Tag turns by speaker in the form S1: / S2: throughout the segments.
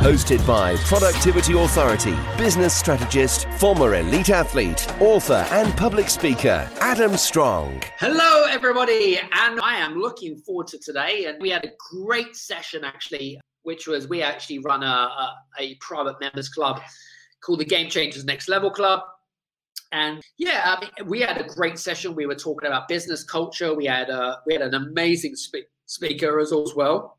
S1: Hosted by Productivity Authority, business strategist, former elite athlete, author, and public speaker, Adam Strong.
S2: Hello, everybody, and I am looking forward to today. And we had a great session actually which was we actually run a, a, a private members club called the Game Changers Next Level Club. And yeah, I mean, we had a great session. We were talking about business culture. We had a, we had an amazing spe- speaker as, as well,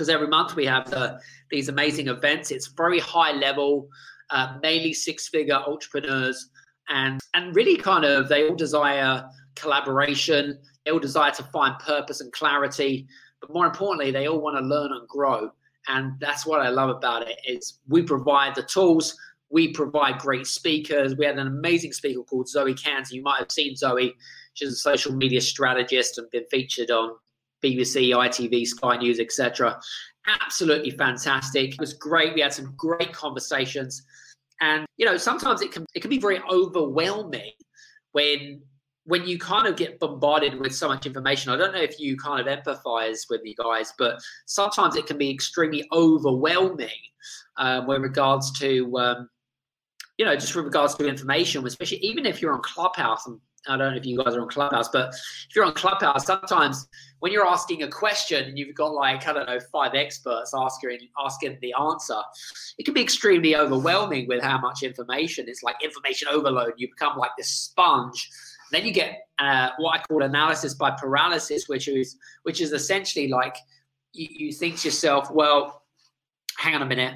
S2: because every month we have the, these amazing events. It's very high level, uh, mainly six figure entrepreneurs, and and really kind of they all desire collaboration. They all desire to find purpose and clarity, but more importantly, they all want to learn and grow. And that's what I love about it is we provide the tools, we provide great speakers. We had an amazing speaker called Zoe Cans. You might have seen Zoe. She's a social media strategist and been featured on BBC, ITV, Sky News, etc. Absolutely fantastic. It was great. We had some great conversations. And you know, sometimes it can it can be very overwhelming when when you kind of get bombarded with so much information, I don't know if you kind of empathize with you guys, but sometimes it can be extremely overwhelming um, with regards to, um, you know, just with regards to information, especially even if you're on Clubhouse. And I don't know if you guys are on Clubhouse, but if you're on Clubhouse, sometimes when you're asking a question and you've got like, I don't know, five experts asking, asking the answer, it can be extremely overwhelming with how much information. It's like information overload. You become like this sponge then you get uh, what I call analysis by paralysis, which is which is essentially like you, you think to yourself, well, hang on a minute,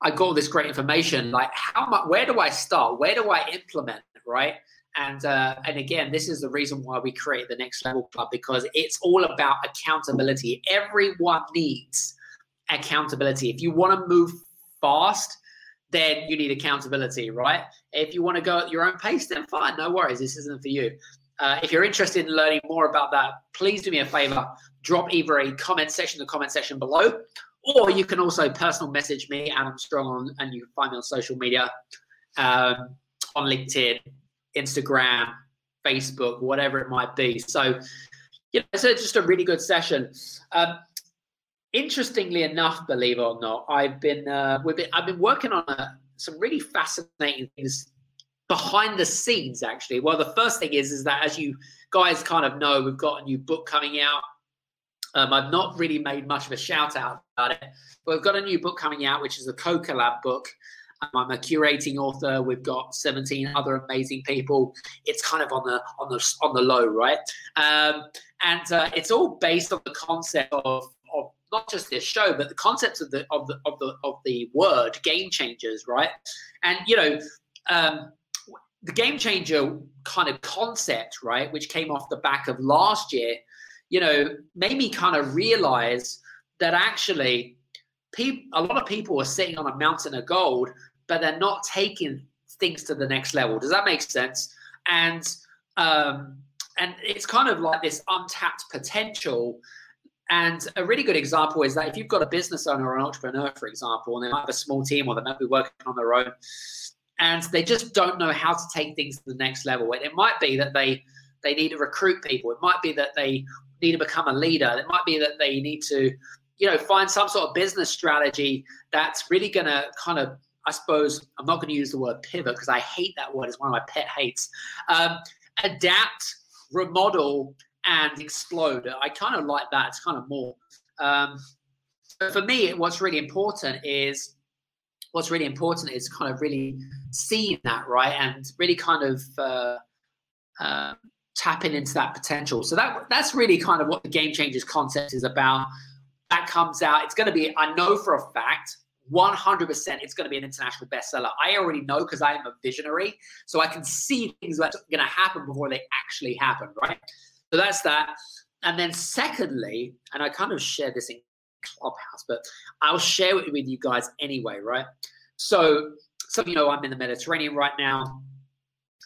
S2: I got all this great information. Like, how much? Where do I start? Where do I implement? Right? And uh, and again, this is the reason why we create the Next Level Club because it's all about accountability. Everyone needs accountability. If you want to move fast, then you need accountability, right? If you want to go at your own pace, then fine, no worries. This isn't for you. Uh, if you're interested in learning more about that, please do me a favor. Drop either a comment section, the comment section below, or you can also personal message me, Adam Strong, on, and you can find me on social media, um, on LinkedIn, Instagram, Facebook, whatever it might be. So, you know, it's just a really good session. Um, interestingly enough, believe it or not, I've been uh, we've been I've been working on a, uh, some really fascinating things behind the scenes. Actually, well, the first thing is is that as you guys kind of know, we've got a new book coming out. Um, I've not really made much of a shout out about it, but we've got a new book coming out, which is a CoCollab book. I'm a curating author. We've got 17 other amazing people. It's kind of on the on the on the low, right? Um, and uh, it's all based on the concept of not just this show, but the concepts of the of the of the of the word game changers, right? And you know, um, the game changer kind of concept, right, which came off the back of last year, you know, made me kind of realize that actually, people, a lot of people are sitting on a mountain of gold, but they're not taking things to the next level. Does that make sense? And um, and it's kind of like this untapped potential and a really good example is that if you've got a business owner or an entrepreneur, for example, and they might have a small team or they might be working on their own, and they just don't know how to take things to the next level. And it might be that they they need to recruit people. It might be that they need to become a leader. It might be that they need to, you know, find some sort of business strategy that's really going to kind of, I suppose, I'm not going to use the word pivot because I hate that word. It's one of my pet hates. Um, adapt, remodel, and explode. I kind of like that. It's kind of more. Um, for me, what's really important is what's really important is kind of really seeing that right and really kind of uh, uh, tapping into that potential. So that that's really kind of what the game changers concept is about. That comes out. It's going to be. I know for a fact. 100% it's going to be an international bestseller. I already know because I am a visionary. So I can see things that are going to happen before they actually happen, right? So that's that. And then secondly, and I kind of share this in Clubhouse, but I'll share it with you guys anyway, right? So some you know I'm in the Mediterranean right now.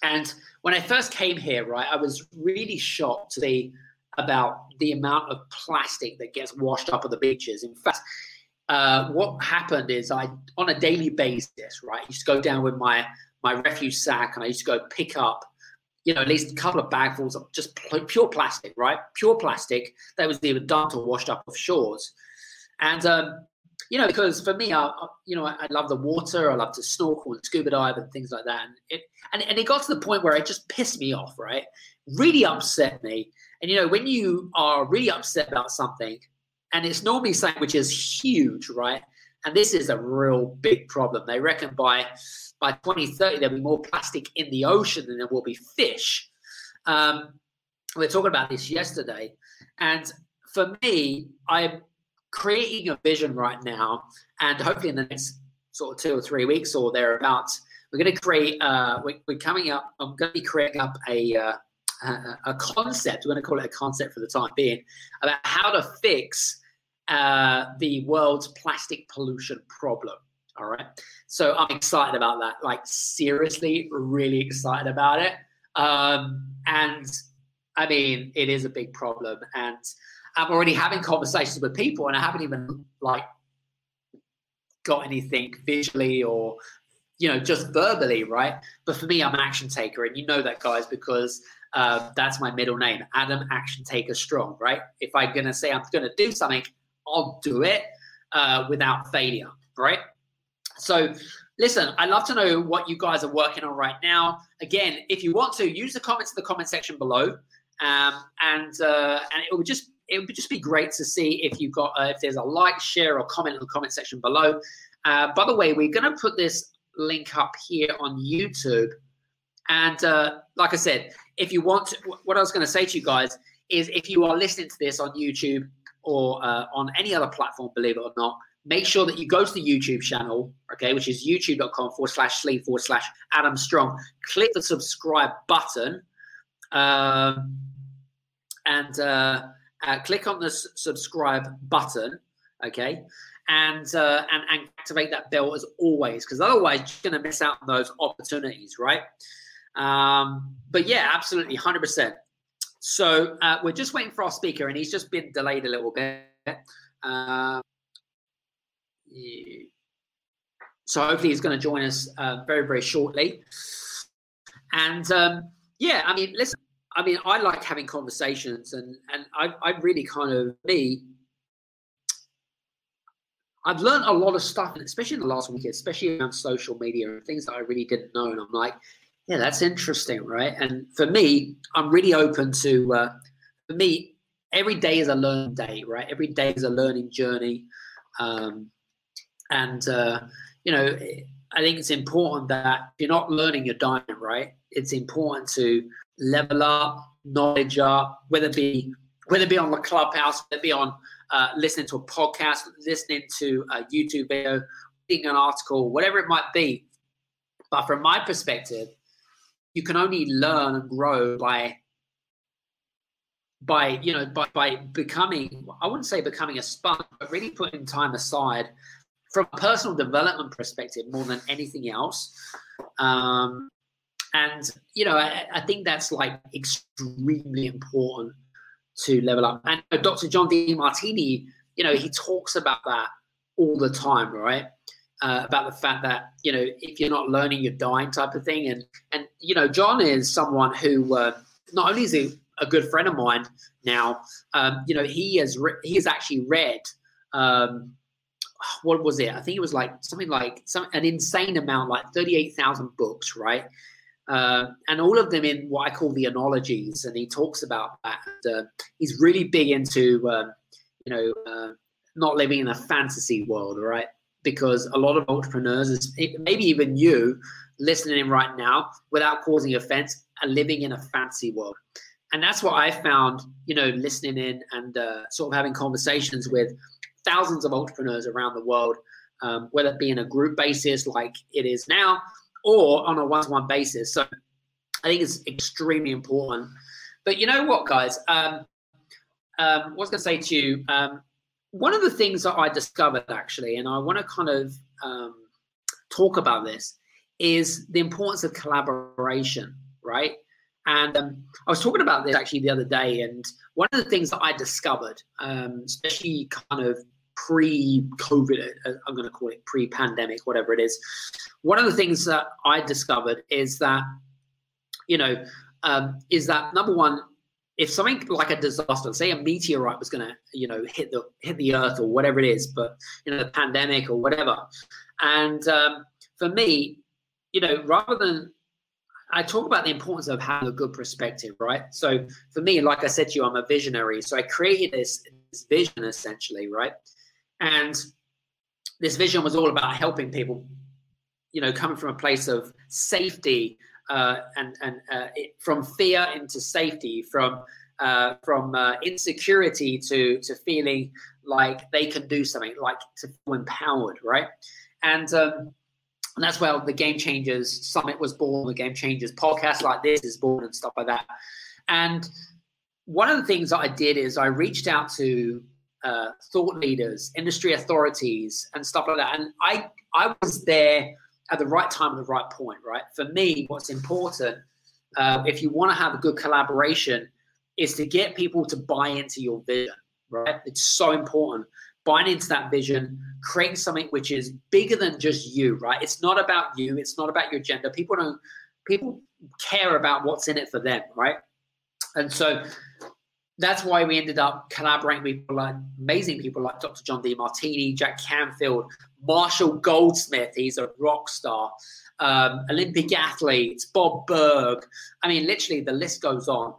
S2: And when I first came here, right, I was really shocked to see about the amount of plastic that gets washed up on the beaches. In fact, uh, what happened is I, on a daily basis, right, I used to go down with my my refuse sack and I used to go pick up, you know, at least a couple of bagfuls of just pure plastic, right, pure plastic that was either dumped or washed up off shores. And um, you know, because for me, I, you know, I, love the water. I love to snorkel and scuba dive and things like that. And it, and, and it got to the point where it just pissed me off, right? Really upset me. And you know, when you are really upset about something, and it's normally something which is huge, right? And this is a real big problem. They reckon by by 2030 there'll be more plastic in the ocean than there will be fish. Um, we were talking about this yesterday, and for me, I'm creating a vision right now, and hopefully in the next sort of two or three weeks or thereabouts, we're going to create. Uh, we're, we're, coming up. I'm going to be creating up a, uh, a, concept. We're going to call it a concept for the time being about how to fix uh, the world's plastic pollution problem. All right. So I'm excited about that. Like seriously, really excited about it. Um, and I mean, it is a big problem, and I'm already having conversations with people, and I haven't even like got anything visually or you know just verbally, right? But for me, I'm an action taker, and you know that, guys, because uh, that's my middle name, Adam Action Taker Strong, right? If I'm gonna say I'm gonna do something, I'll do it uh, without failure, right? So listen, I'd love to know what you guys are working on right now. Again, if you want to, use the comments in the comment section below. Um, and uh, and it would just it would just be great to see if you've got uh, if there's a like, share, or comment in the comment section below. Uh, by the way, we're going to put this link up here on YouTube. And uh, like I said, if you want, to, what I was going to say to you guys is, if you are listening to this on YouTube or uh, on any other platform, believe it or not, make sure that you go to the YouTube channel, okay, which is youtube.com forward slash sleep forward slash Adam Strong. Click the subscribe button. Um, and uh, uh, click on the s- subscribe button, okay, and, uh, and and activate that bell as always, because otherwise you're going to miss out on those opportunities, right? Um, but yeah, absolutely, hundred percent. So uh, we're just waiting for our speaker, and he's just been delayed a little bit. Uh, so hopefully he's going to join us uh, very very shortly. And um, yeah, I mean, listen, I mean, I like having conversations, and and I, I really kind of me. I've learned a lot of stuff, especially in the last week, especially around social media and things that I really didn't know. And I'm like, yeah, that's interesting, right? And for me, I'm really open to. Uh, for me, every day is a learning day, right? Every day is a learning journey, um, and uh, you know, I think it's important that you're not learning, you're dying, right? It's important to level up, knowledge up, whether it be whether it be on the clubhouse, whether it be on uh, listening to a podcast, listening to a YouTube video, reading an article, whatever it might be. But from my perspective, you can only learn and grow by by you know by, by becoming i wouldn't say becoming a sponge but really putting time aside from a personal development perspective more than anything else um, and you know, I, I think that's like extremely important to level up. And Dr. John Demartini you know, he talks about that all the time, right? uh, about the fact that you know if you're not learning, you're dying type of thing. And and you know, John is someone who uh, not only is he a good friend of mine now, um, you know, he has re- he has actually read. Um, what was it? I think it was like something like some an insane amount, like thirty eight thousand books, right? Uh, and all of them in what I call the analogies, and he talks about that. And, uh, he's really big into, um, you know, uh, not living in a fantasy world, right? Because a lot of entrepreneurs, maybe even you, listening in right now, without causing offense, and living in a fancy world. And that's what I found, you know, listening in and uh, sort of having conversations with thousands of entrepreneurs around the world, um, whether it be in a group basis like it is now or on a one to one basis. So I think it's extremely important. But you know what, guys? Um, um, I was going to say to you, um, one of the things that I discovered actually, and I want to kind of um, talk about this, is the importance of collaboration, right? And um, I was talking about this actually the other day, and one of the things that I discovered, um, especially kind of pre-COVID, uh, I'm going to call it pre-pandemic, whatever it is. One of the things that I discovered is that, you know, um, is that number one, if something like a disaster, say a meteorite was going to, you know, hit the hit the Earth or whatever it is, but you know, the pandemic or whatever, and um, for me, you know, rather than I talk about the importance of having a good perspective, right? So for me, like I said to you, I'm a visionary. So I created this, this vision essentially, right? And this vision was all about helping people, you know, coming from a place of safety uh, and and uh, it, from fear into safety, from uh, from uh, insecurity to to feeling like they can do something, like to feel empowered, right? And um, and that's where the Game Changers Summit was born. The Game Changers podcast like this is born and stuff like that. And one of the things that I did is I reached out to uh, thought leaders, industry authorities, and stuff like that. And I I was there at the right time at the right point, right? For me, what's important uh, if you want to have a good collaboration is to get people to buy into your vision, right? It's so important. Buying into that vision, creating something which is bigger than just you, right? It's not about you. It's not about your gender. People don't. People care about what's in it for them, right? And so that's why we ended up collaborating with people like amazing people like Dr. John Demartini, Jack Canfield, Marshall Goldsmith. He's a rock star. Um, Olympic athletes, Bob Burg. I mean, literally, the list goes on.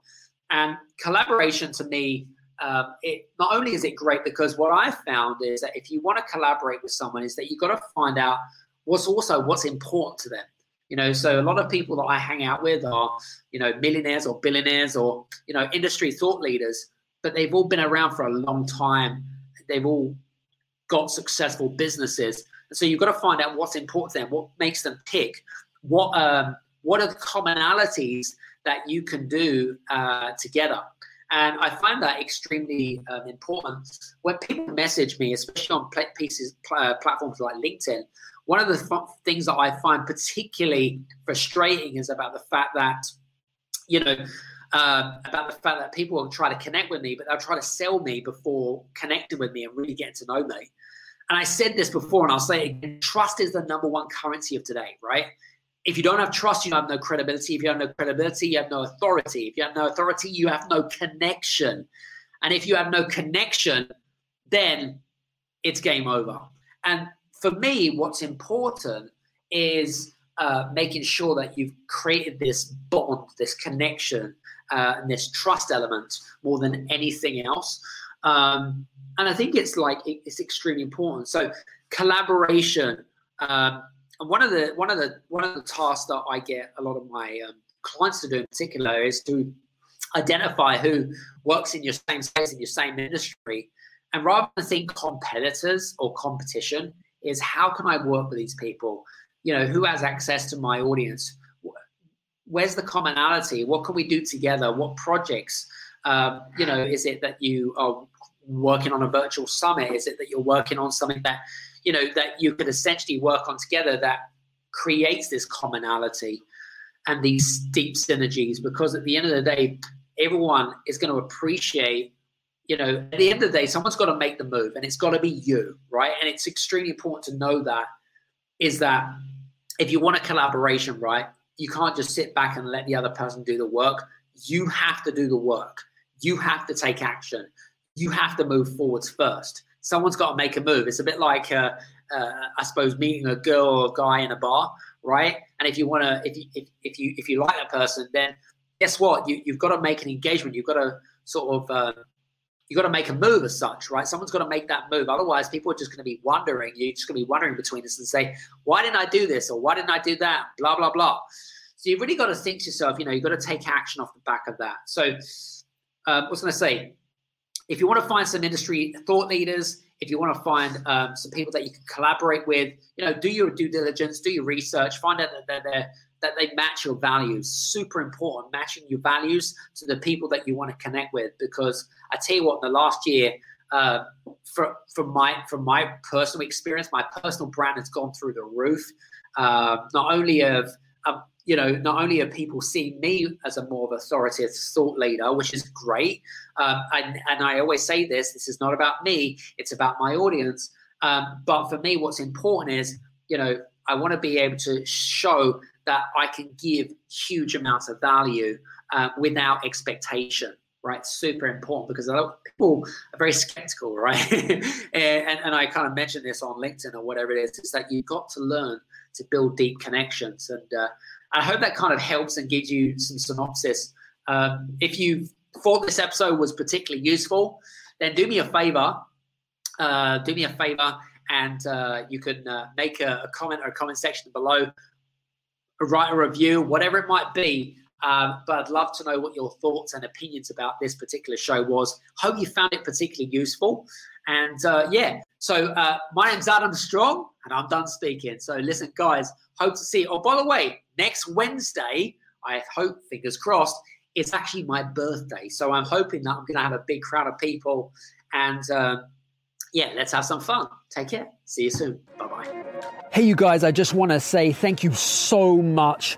S2: And collaboration to me, um, it not only is it great because what I found is that if you want to collaborate with someone, is that you've got to find out what's also what's important to them. You know, so a lot of people that I hang out with are, you know, millionaires or billionaires or, you know, industry thought leaders, but they've all been around for a long time. They've all got successful businesses. And so you've got to find out what's important to them, what makes them tick, what um, what are the commonalities that you can do uh, together. And I find that extremely um, important. When people message me, especially on pieces, uh, platforms like LinkedIn, one of the things that I find particularly frustrating is about the fact that, you know, uh, about the fact that people will try to connect with me, but they'll try to sell me before connecting with me and really getting to know me. And I said this before, and I'll say it again trust is the number one currency of today, right? If you don't have trust, you have no credibility. If you have no credibility, you have no authority. If you have no authority, you have no connection. And if you have no connection, then it's game over. And for me, what's important is uh, making sure that you've created this bond, this connection, uh, and this trust element more than anything else. Um, and I think it's like it's extremely important. So collaboration. Um, and one of the one of the one of the tasks that I get a lot of my um, clients to do in particular is to identify who works in your same space in your same industry, and rather than think competitors or competition, is how can I work with these people? You know, who has access to my audience? Where's the commonality? What can we do together? What projects? Um, you know, is it that you are working on a virtual summit? Is it that you're working on something that, you know, that you could essentially work on together that creates this commonality and these deep synergies? Because at the end of the day, everyone is going to appreciate you know, at the end of the day, someone's got to make the move and it's got to be you, right? And it's extremely important to know that is that if you want a collaboration, right, you can't just sit back and let the other person do the work. You have to do the work. You have to take action. You have to move forwards first. Someone's got to make a move. It's a bit like, uh, uh, I suppose, meeting a girl or a guy in a bar, right? And if you want to, if you if, if you if you like that person, then guess what? You you've got to make an engagement. You've got to sort of uh, you got to make a move as such, right? Someone's got to make that move. Otherwise, people are just going to be wondering. You're just going to be wondering between us and say, why didn't I do this or why didn't I do that? Blah blah blah. So you've really got to think to yourself. You know, you've got to take action off the back of that. So, um, was going to say, if you want to find some industry thought leaders, if you want to find um, some people that you can collaborate with, you know, do your due diligence, do your research, find out that they're, that they match your values. Super important, matching your values to the people that you want to connect with. Because I tell you what, in the last year, uh, from from my from my personal experience, my personal brand has gone through the roof. Uh, not only of you know, not only are people seeing me as a more of authoritative thought leader, which is great, um, and, and I always say this: this is not about me; it's about my audience. Um, but for me, what's important is, you know, I want to be able to show that I can give huge amounts of value uh, without expectation, right? Super important because a lot of people are very skeptical, right? and, and I kind of mentioned this on LinkedIn or whatever it is, is that you've got to learn to build deep connections. And uh, I hope that kind of helps and gives you some synopsis. Um, if you thought this episode was particularly useful, then do me a favor. Uh, do me a favor and uh, you can uh, make a, a, comment or a comment section below write a review, whatever it might be. Um, but I'd love to know what your thoughts and opinions about this particular show was. Hope you found it particularly useful. And uh, yeah, so uh, my name's Adam Strong, and I'm done speaking. So listen, guys, hope to see you. Oh, by the way, next Wednesday, I hope, fingers crossed, it's actually my birthday. So I'm hoping that I'm going to have a big crowd of people. And uh, yeah, let's have some fun. Take care. See you soon. Bye bye.
S3: Hey, you guys, I just want to say thank you so much